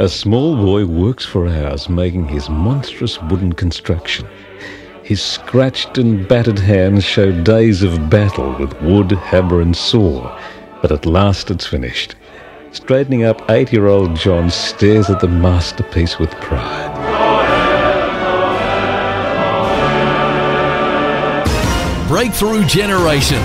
A small boy works for hours making his monstrous wooden construction. His scratched and battered hands show days of battle with wood, hammer, and saw, but at last it's finished. Straightening up, eight year old John stares at the masterpiece with pride. Breakthrough Generation.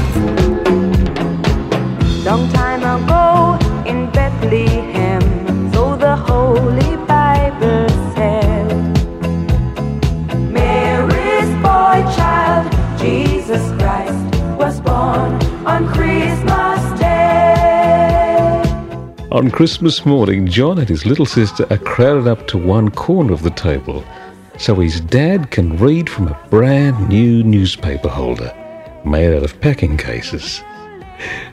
Long time ago in Bethlehem, so the Holy Bible said, Mary's boy child, Jesus Christ, was born on Christmas Day. On Christmas morning, John and his little sister are crowded up to one corner of the table so his dad can read from a brand new newspaper holder made out of packing cases.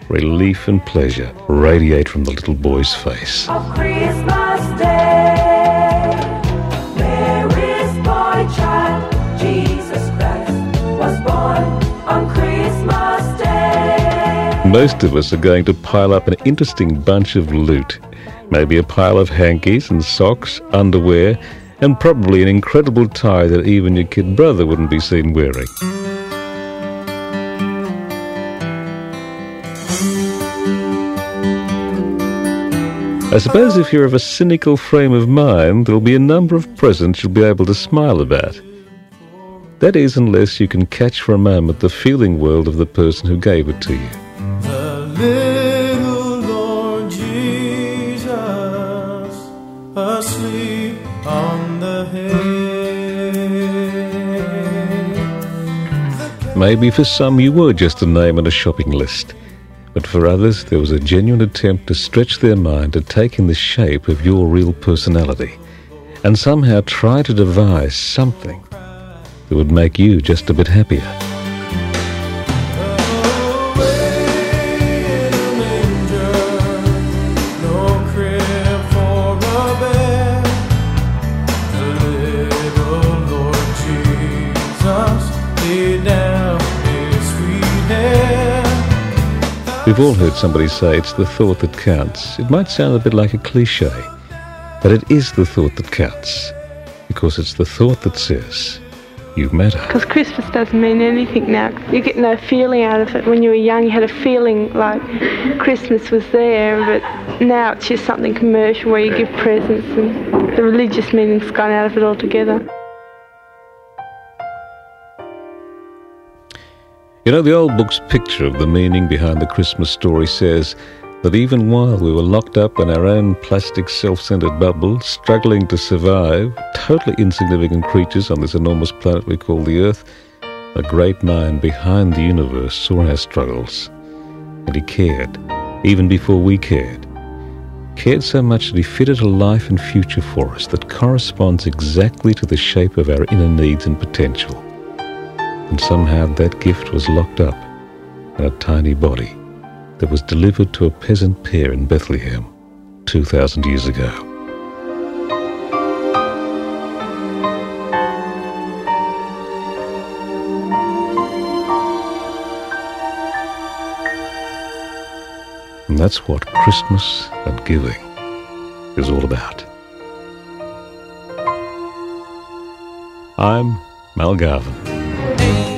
Relief and pleasure radiate from the little boy's face. Of Christmas Day, Mary's boy child, Jesus Christ, was born on Christmas Day. Most of us are going to pile up an interesting bunch of loot. Maybe a pile of hankies and socks, underwear, and probably an incredible tie that even your kid brother wouldn't be seen wearing. I suppose if you're of a cynical frame of mind, there'll be a number of presents you'll be able to smile about. That is, unless you can catch for a moment the feeling world of the person who gave it to you. Maybe for some you were just a name on a shopping list, but for others there was a genuine attempt to stretch their mind to take in the shape of your real personality and somehow try to devise something that would make you just a bit happier. We've all heard somebody say it's the thought that counts. It might sound a bit like a cliche, but it is the thought that counts because it's the thought that says, You matter. Because Christmas doesn't mean anything now. You get no feeling out of it. When you were young, you had a feeling like Christmas was there, but now it's just something commercial where you give presents and the religious meaning's gone out of it altogether. You know, the old book's picture of the meaning behind the Christmas story says that even while we were locked up in our own plastic self centered bubble, struggling to survive, totally insignificant creatures on this enormous planet we call the Earth, a great mind behind the universe saw our struggles. And he cared, even before we cared. Cared so much that he fitted a life and future for us that corresponds exactly to the shape of our inner needs and potential. And somehow that gift was locked up in a tiny body that was delivered to a peasant pair in Bethlehem 2,000 years ago. And that's what Christmas and giving is all about. I'm Mal Garvin. Ain't